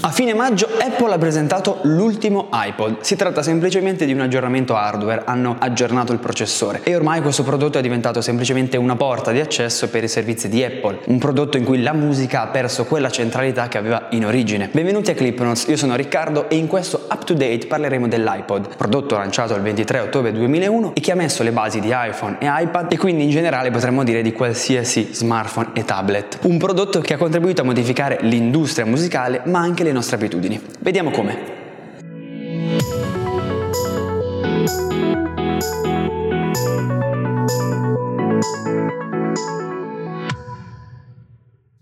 A fine maggio Apple ha presentato l'ultimo iPod. Si tratta semplicemente di un aggiornamento hardware, hanno aggiornato il processore e ormai questo prodotto è diventato semplicemente una porta di accesso per i servizi di Apple, un prodotto in cui la musica ha perso quella centralità che aveva in origine. Benvenuti a Clipnotes, io sono Riccardo e in questo up to date parleremo dell'iPod, prodotto lanciato il 23 ottobre 2001 e che ha messo le basi di iPhone e iPad e quindi in generale potremmo dire di qualsiasi smartphone e tablet. Un prodotto che ha contribuito a modificare l'industria musicale ma anche le nostre abitudini. Vediamo come.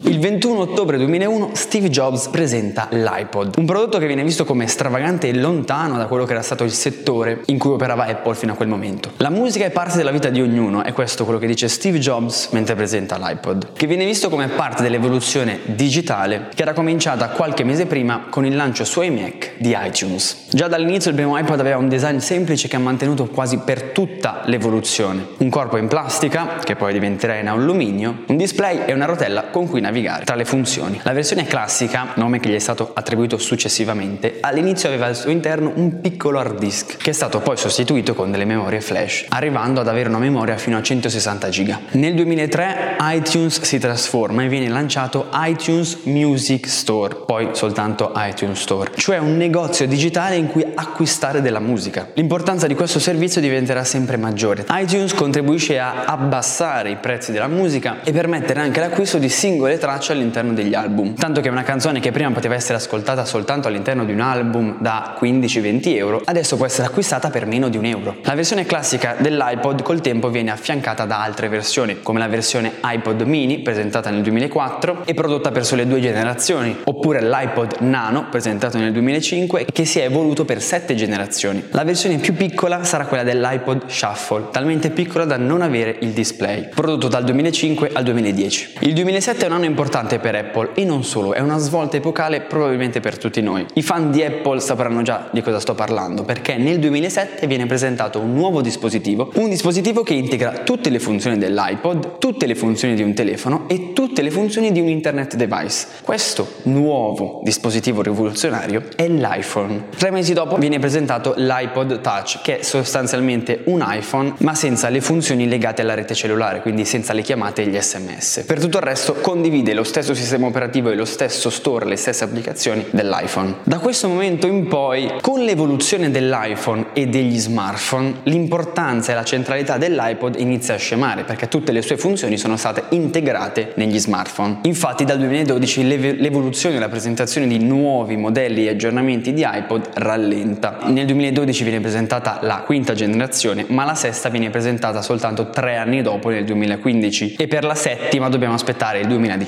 Il 21 ottobre 2001 Steve Jobs presenta l'iPod, un prodotto che viene visto come stravagante e lontano da quello che era stato il settore in cui operava Apple fino a quel momento. La musica è parte della vita di ognuno, è questo quello che dice Steve Jobs mentre presenta l'iPod, che viene visto come parte dell'evoluzione digitale che era cominciata qualche mese prima con il lancio su iMac di iTunes. Già dall'inizio il primo iPod aveva un design semplice che ha mantenuto quasi per tutta l'evoluzione. Un corpo in plastica, che poi diventerà in alluminio, un display e una rotella con cui navigare tra le funzioni. La versione classica, nome che gli è stato attribuito successivamente, all'inizio aveva al suo interno un piccolo hard disk che è stato poi sostituito con delle memorie flash, arrivando ad avere una memoria fino a 160 giga. Nel 2003 iTunes si trasforma e viene lanciato iTunes Music Store, poi soltanto iTunes Store, cioè un negozio digitale in cui acquistare della musica. L'importanza di questo servizio diventerà sempre maggiore. iTunes contribuisce a abbassare i prezzi della musica e permettere anche l'acquisto di singole tracce all'interno degli album. Tanto che una canzone che prima poteva essere ascoltata soltanto all'interno di un album da 15-20 euro, adesso può essere acquistata per meno di un euro. La versione classica dell'iPod col tempo viene affiancata da altre versioni, come la versione iPod mini presentata nel 2004 e prodotta per sole due generazioni, oppure l'iPod Nano presentato nel 2005 che si è evoluto per sette generazioni. La versione più piccola sarà quella dell'iPod Shuffle, talmente piccola da non avere il display, prodotto dal 2005 al 2010. Il 2007 è un anno importante per Apple e non solo, è una svolta epocale probabilmente per tutti noi. I fan di Apple sapranno già di cosa sto parlando, perché nel 2007 viene presentato un nuovo dispositivo, un dispositivo che integra tutte le funzioni dell'iPod, tutte le funzioni di un telefono e tutte le funzioni di un internet device. Questo nuovo dispositivo rivoluzionario è l'iPhone. Tre mesi dopo viene presentato l'iPod Touch, che è sostanzialmente un iPhone, ma senza le funzioni legate alla rete cellulare, quindi senza le chiamate e gli sms. Per tutto il resto condivide lo stesso sistema operativo e lo stesso store, le stesse applicazioni dell'iPhone. Da questo momento in poi, con l'evoluzione dell'iPhone e degli smartphone, l'importanza e la centralità dell'iPod inizia a scemare perché tutte le sue funzioni sono state integrate negli smartphone. Infatti dal 2012 l'evoluzione e la presentazione di nuovi modelli e aggiornamenti di iPod rallenta. Nel 2012 viene presentata la quinta generazione, ma la sesta viene presentata soltanto tre anni dopo nel 2015 e per la settima dobbiamo aspettare il 2019.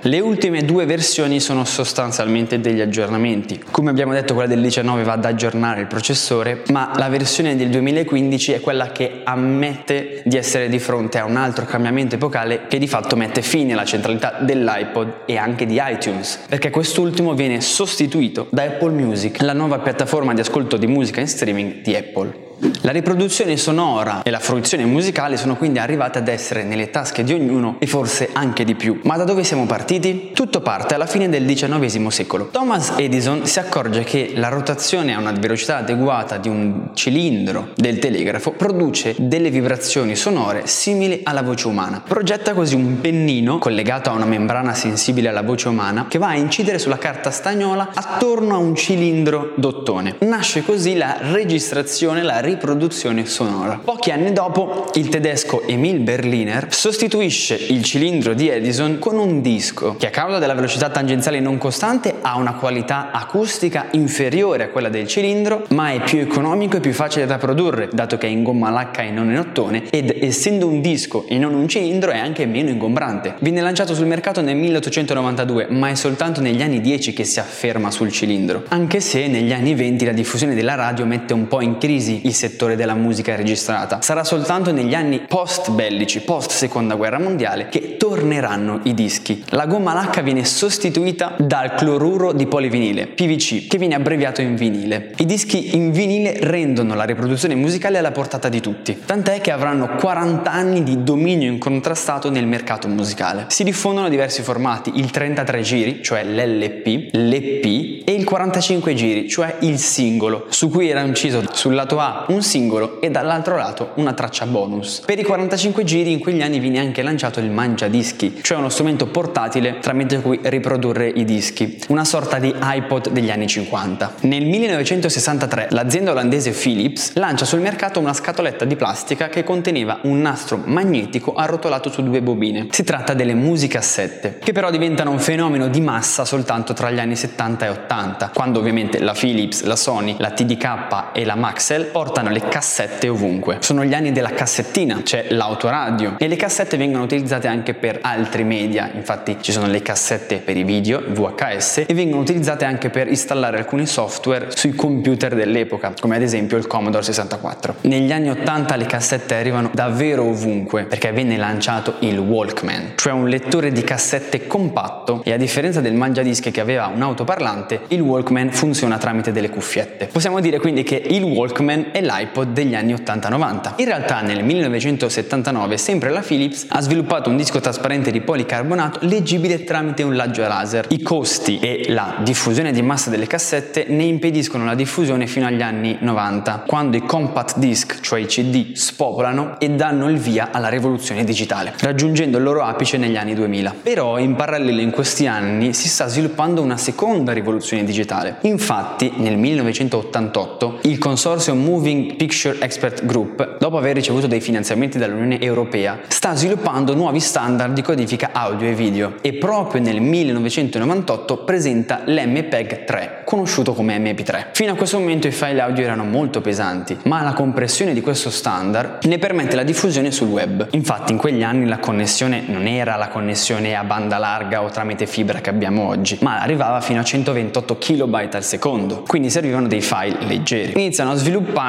Le ultime due versioni sono sostanzialmente degli aggiornamenti. Come abbiamo detto quella del 19 va ad aggiornare il processore, ma la versione del 2015 è quella che ammette di essere di fronte a un altro cambiamento epocale che di fatto mette fine alla centralità dell'iPod e anche di iTunes, perché quest'ultimo viene sostituito da Apple Music, la nuova piattaforma di ascolto di musica in streaming di Apple. La riproduzione sonora e la fruizione musicale sono quindi arrivate ad essere nelle tasche di ognuno e forse anche di più. Ma da dove siamo partiti? Tutto parte alla fine del XIX secolo. Thomas Edison si accorge che la rotazione a una velocità adeguata di un cilindro del telegrafo produce delle vibrazioni sonore simili alla voce umana. Progetta così un pennino collegato a una membrana sensibile alla voce umana che va a incidere sulla carta stagnola attorno a un cilindro d'ottone. Nasce così la registrazione, la riproduzione sonora. Pochi anni dopo, il tedesco Emil Berliner sostituisce il cilindro di Edison con un disco che a causa della velocità tangenziale non costante ha una qualità acustica inferiore a quella del cilindro, ma è più economico e più facile da produrre, dato che è in gomma lacca e non in ottone, ed essendo un disco e non un cilindro è anche meno ingombrante. Viene lanciato sul mercato nel 1892, ma è soltanto negli anni 10 che si afferma sul cilindro, anche se negli anni 20 la diffusione della radio mette un po' in crisi il settore della musica registrata. Sarà soltanto negli anni post bellici, post seconda guerra mondiale, che torneranno i dischi. La gomma lacca viene sostituita dal cloruro di polivinile, PVC, che viene abbreviato in vinile. I dischi in vinile rendono la riproduzione musicale alla portata di tutti, tant'è che avranno 40 anni di dominio incontrastato nel mercato musicale. Si diffondono diversi formati, il 33 giri, cioè l'LP, l'EP e il 45 giri, cioè il singolo, su cui era inciso sul lato A un singolo e dall'altro lato una traccia bonus. Per i 45 giri in quegli anni viene anche lanciato il mangiadischi, cioè uno strumento portatile tramite cui riprodurre i dischi, una sorta di iPod degli anni 50. Nel 1963 l'azienda olandese Philips lancia sul mercato una scatoletta di plastica che conteneva un nastro magnetico arrotolato su due bobine. Si tratta delle musicassette, che però diventano un fenomeno di massa soltanto tra gli anni 70 e 80, quando ovviamente la Philips, la Sony, la TDK e la Maxell portano le cassette ovunque. Sono gli anni della cassettina, c'è l'autoradio e le cassette vengono utilizzate anche per altri media, infatti ci sono le cassette per i video, VHS, e vengono utilizzate anche per installare alcuni software sui computer dell'epoca, come ad esempio il Commodore 64. Negli anni 80 le cassette arrivano davvero ovunque perché venne lanciato il Walkman, cioè un lettore di cassette compatto e a differenza del mangiadischi che aveva un autoparlante, il Walkman funziona tramite delle cuffiette. Possiamo dire quindi che il Walkman è l'iPod degli anni 80-90. In realtà nel 1979 sempre la Philips ha sviluppato un disco trasparente di policarbonato leggibile tramite un laggio laser. I costi e la diffusione di massa delle cassette ne impediscono la diffusione fino agli anni 90, quando i compact disc, cioè i CD, spopolano e danno il via alla rivoluzione digitale, raggiungendo il loro apice negli anni 2000. Però in parallelo in questi anni si sta sviluppando una seconda rivoluzione digitale. Infatti nel 1988 il consorzio Moving Picture Expert Group, dopo aver ricevuto dei finanziamenti dall'Unione Europea, sta sviluppando nuovi standard di codifica audio e video e proprio nel 1998 presenta l'MPEG 3, conosciuto come MP3. Fino a questo momento i file audio erano molto pesanti, ma la compressione di questo standard ne permette la diffusione sul web. Infatti in quegli anni la connessione non era la connessione a banda larga o tramite fibra che abbiamo oggi, ma arrivava fino a 128 KB al secondo, quindi servivano dei file leggeri. Iniziano a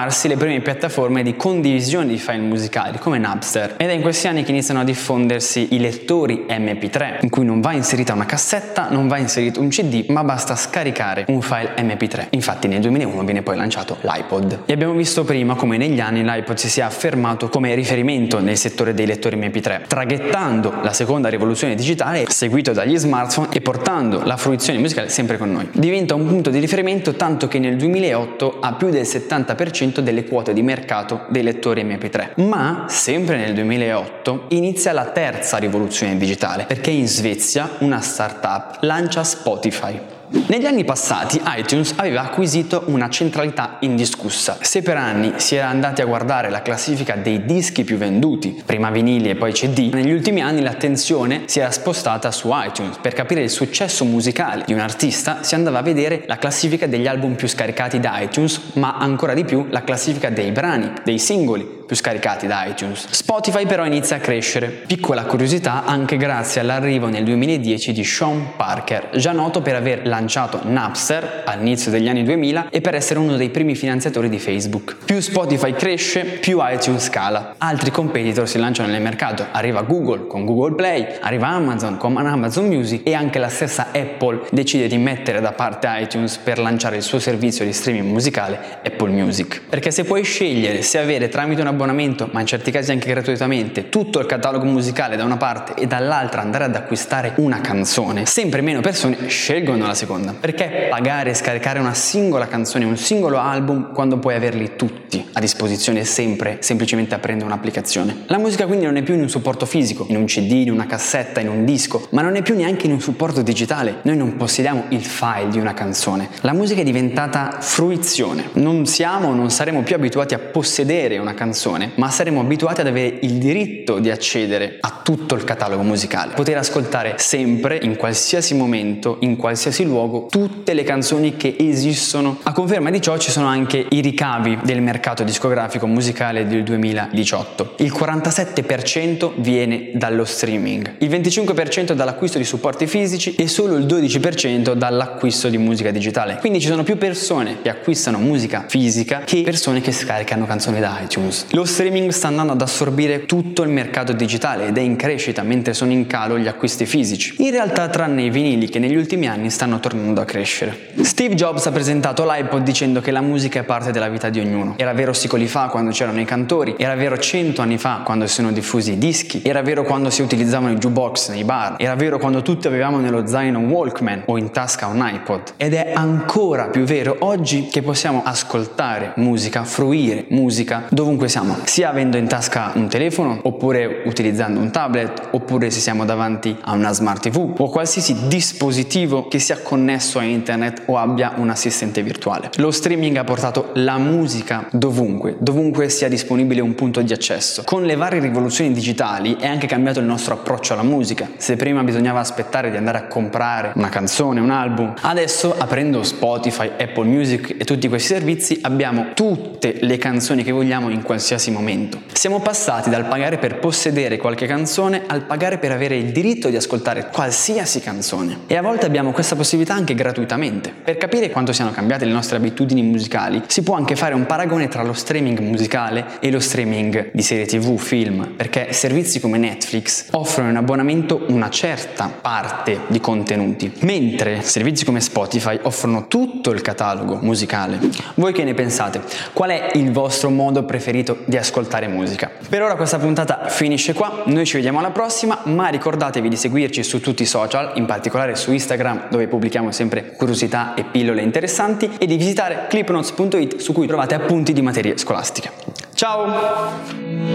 svilupparsi le prime piattaforme di condivisione di file musicali come Napster ed è in questi anni che iniziano a diffondersi i lettori MP3 in cui non va inserita una cassetta, non va inserito un CD, ma basta scaricare un file MP3. Infatti nel 2001 viene poi lanciato l'iPod. E abbiamo visto prima come negli anni l'iPod si sia affermato come riferimento nel settore dei lettori MP3, traghettando la seconda rivoluzione digitale seguito dagli smartphone e portando la fruizione musicale sempre con noi. Diventa un punto di riferimento tanto che nel 2008 ha più del 70% delle quote di mercato dei lettori MP3. Ma sempre nel 2008 inizia la terza rivoluzione digitale perché in Svezia una startup lancia Spotify. Negli anni passati iTunes aveva acquisito una centralità indiscussa. Se per anni si era andati a guardare la classifica dei dischi più venduti, prima vinili e poi CD, negli ultimi anni l'attenzione si era spostata su iTunes. Per capire il successo musicale di un artista si andava a vedere la classifica degli album più scaricati da iTunes, ma ancora di più la classifica dei brani, dei singoli più scaricati da iTunes. Spotify però inizia a crescere. Piccola curiosità anche grazie all'arrivo nel 2010 di Sean Parker, già noto per aver lanciato Napster all'inizio degli anni 2000 e per essere uno dei primi finanziatori di Facebook. Più Spotify cresce, più iTunes scala. Altri competitor si lanciano nel mercato. Arriva Google con Google Play, arriva Amazon con Amazon Music e anche la stessa Apple decide di mettere da parte iTunes per lanciare il suo servizio di streaming musicale Apple Music. Perché se puoi scegliere se avere tramite una abbonamento, ma in certi casi anche gratuitamente, tutto il catalogo musicale da una parte e dall'altra andare ad acquistare una canzone, sempre meno persone scelgono la seconda. Perché pagare e scaricare una singola canzone, un singolo album, quando puoi averli tutti a disposizione sempre, semplicemente aprendo un'applicazione? La musica quindi non è più in un supporto fisico, in un CD, in una cassetta, in un disco, ma non è più neanche in un supporto digitale. Noi non possediamo il file di una canzone. La musica è diventata fruizione. Non siamo, non saremo più abituati a possedere una canzone canzone, ma saremo abituati ad avere il diritto di accedere a tutto il catalogo musicale, poter ascoltare sempre, in qualsiasi momento, in qualsiasi luogo, tutte le canzoni che esistono. A conferma di ciò ci sono anche i ricavi del mercato discografico musicale del 2018. Il 47% viene dallo streaming, il 25% dall'acquisto di supporti fisici e solo il 12% dall'acquisto di musica digitale. Quindi ci sono più persone che acquistano musica fisica che persone che scaricano canzoni da iTunes. Lo streaming sta andando ad assorbire tutto il mercato digitale ed è in crescita mentre sono in calo gli acquisti fisici. In realtà tranne i vinili che negli ultimi anni stanno tornando a crescere. Steve Jobs ha presentato l'iPod dicendo che la musica è parte della vita di ognuno. Era vero secoli fa quando c'erano i cantori, era vero cento anni fa quando si sono diffusi i dischi, era vero quando si utilizzavano i jukebox nei bar, era vero quando tutti avevamo nello zaino un Walkman o in tasca un iPod. Ed è ancora più vero oggi che possiamo ascoltare musica, fruire musica dovunque siamo, sia avendo in tasca un telefono oppure utilizzando un tablet oppure se siamo davanti a una smart TV o qualsiasi dispositivo che sia connesso a internet o abbia un assistente virtuale. Lo streaming ha portato la musica dovunque, dovunque sia disponibile un punto di accesso. Con le varie rivoluzioni digitali è anche cambiato il nostro approccio alla musica. Se prima bisognava aspettare di andare a comprare una canzone, un album, adesso aprendo Spotify, Apple Music e tutti questi servizi abbiamo tutte le canzoni che vogliamo in qualsiasi momento. Siamo passati dal pagare per possedere qualche canzone al pagare per avere il diritto di ascoltare qualsiasi canzone. E a volte abbiamo questa possibilità anche gratuitamente. Per capire quanto siano cambiate le nostre abitudini musicali, si può anche fare un paragone tra lo streaming musicale e lo streaming di serie tv, film, perché servizi come Netflix offrono in abbonamento una certa parte di contenuti, mentre servizi come Spotify offrono tutto il catalogo musicale. Voi che ne pensate? Qual è il vostro modo preferito di ascoltare musica. Per ora questa puntata finisce qua, noi ci vediamo alla prossima, ma ricordatevi di seguirci su tutti i social, in particolare su Instagram dove pubblichiamo sempre curiosità e pillole interessanti e di visitare clipnotes.it su cui trovate appunti di materie scolastiche. Ciao!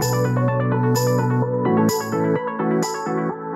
Thank you.